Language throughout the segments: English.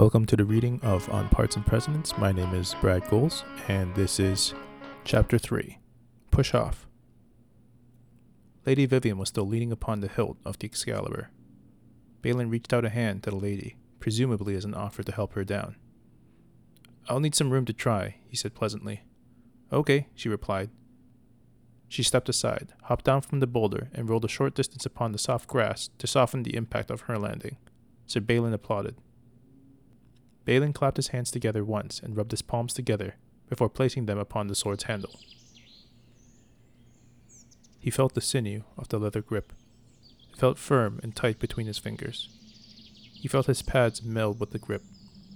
Welcome to the reading of On Parts and Precedents. My name is Brad Goals, and this is Chapter 3 Push Off. Lady Vivian was still leaning upon the hilt of the Excalibur. Balin reached out a hand to the lady, presumably as an offer to help her down. I'll need some room to try, he said pleasantly. Okay, she replied. She stepped aside, hopped down from the boulder, and rolled a short distance upon the soft grass to soften the impact of her landing. Sir Balin applauded. Balin clapped his hands together once and rubbed his palms together before placing them upon the sword's handle. He felt the sinew of the leather grip. It felt firm and tight between his fingers. He felt his pads meld with the grip,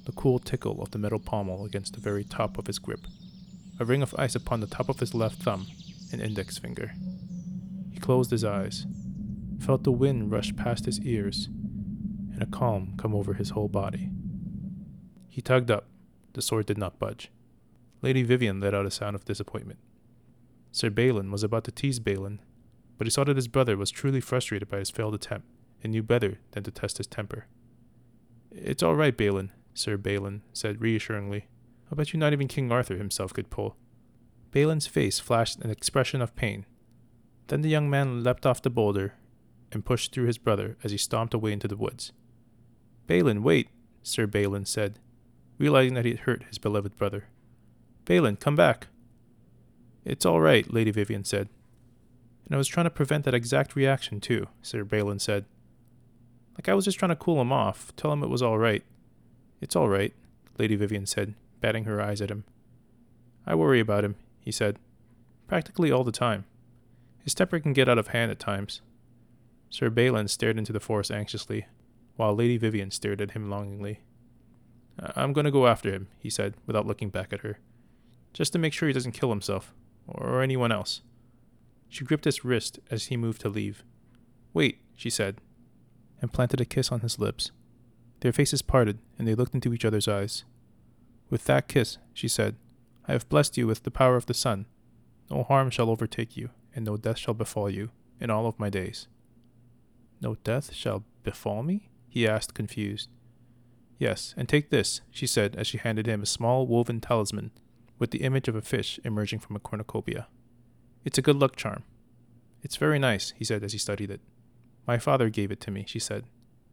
the cool tickle of the metal pommel against the very top of his grip, a ring of ice upon the top of his left thumb and index finger. He closed his eyes, felt the wind rush past his ears, and a calm come over his whole body. He tugged up. The sword did not budge. Lady Vivian let out a sound of disappointment. Sir Balin was about to tease Balin, but he saw that his brother was truly frustrated by his failed attempt and knew better than to test his temper. It's all right, Balin, Sir Balin said reassuringly. I bet you not even King Arthur himself could pull. Balin's face flashed an expression of pain. Then the young man leapt off the boulder and pushed through his brother as he stomped away into the woods. Balin, wait, Sir Balin said, realizing that he had hurt his beloved brother. Balin, come back. It's all right, Lady Vivian said. And I was trying to prevent that exact reaction, too, Sir Balin said. Like I was just trying to cool him off, tell him it was all right. It's all right, Lady Vivian said, batting her eyes at him. I worry about him, he said. Practically all the time. His temper can get out of hand at times. Sir Balin stared into the forest anxiously, while Lady Vivian stared at him longingly. I'm going to go after him, he said, without looking back at her, just to make sure he doesn't kill himself, or anyone else. She gripped his wrist as he moved to leave. Wait, she said, and planted a kiss on his lips. Their faces parted, and they looked into each other's eyes. With that kiss, she said, I have blessed you with the power of the sun. No harm shall overtake you, and no death shall befall you, in all of my days. No death shall befall me? he asked, confused. Yes, and take this, she said as she handed him a small woven talisman with the image of a fish emerging from a cornucopia. It's a good luck charm. It's very nice, he said as he studied it. My father gave it to me, she said,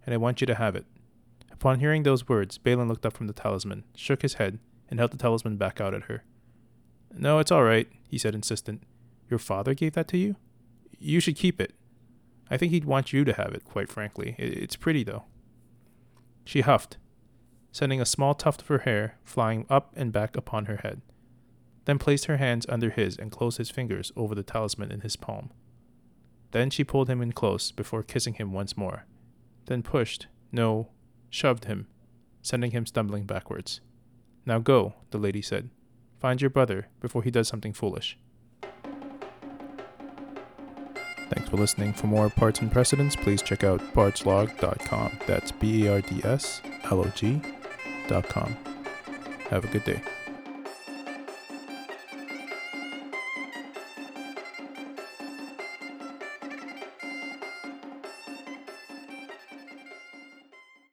and I want you to have it. Upon hearing those words, Balin looked up from the talisman, shook his head, and held the talisman back out at her. No, it's all right, he said, insistent. Your father gave that to you? You should keep it. I think he'd want you to have it, quite frankly. It's pretty, though. She huffed, sending a small tuft of her hair flying up and back upon her head, then placed her hands under his and closed his fingers over the talisman in his palm. Then she pulled him in close before kissing him once more, then pushed, no, shoved him, sending him stumbling backwards. Now go, the lady said. Find your brother before he does something foolish. Thanks for listening. For more parts and precedents, please check out bardslog.com. That's B A R D S L O G have a good day.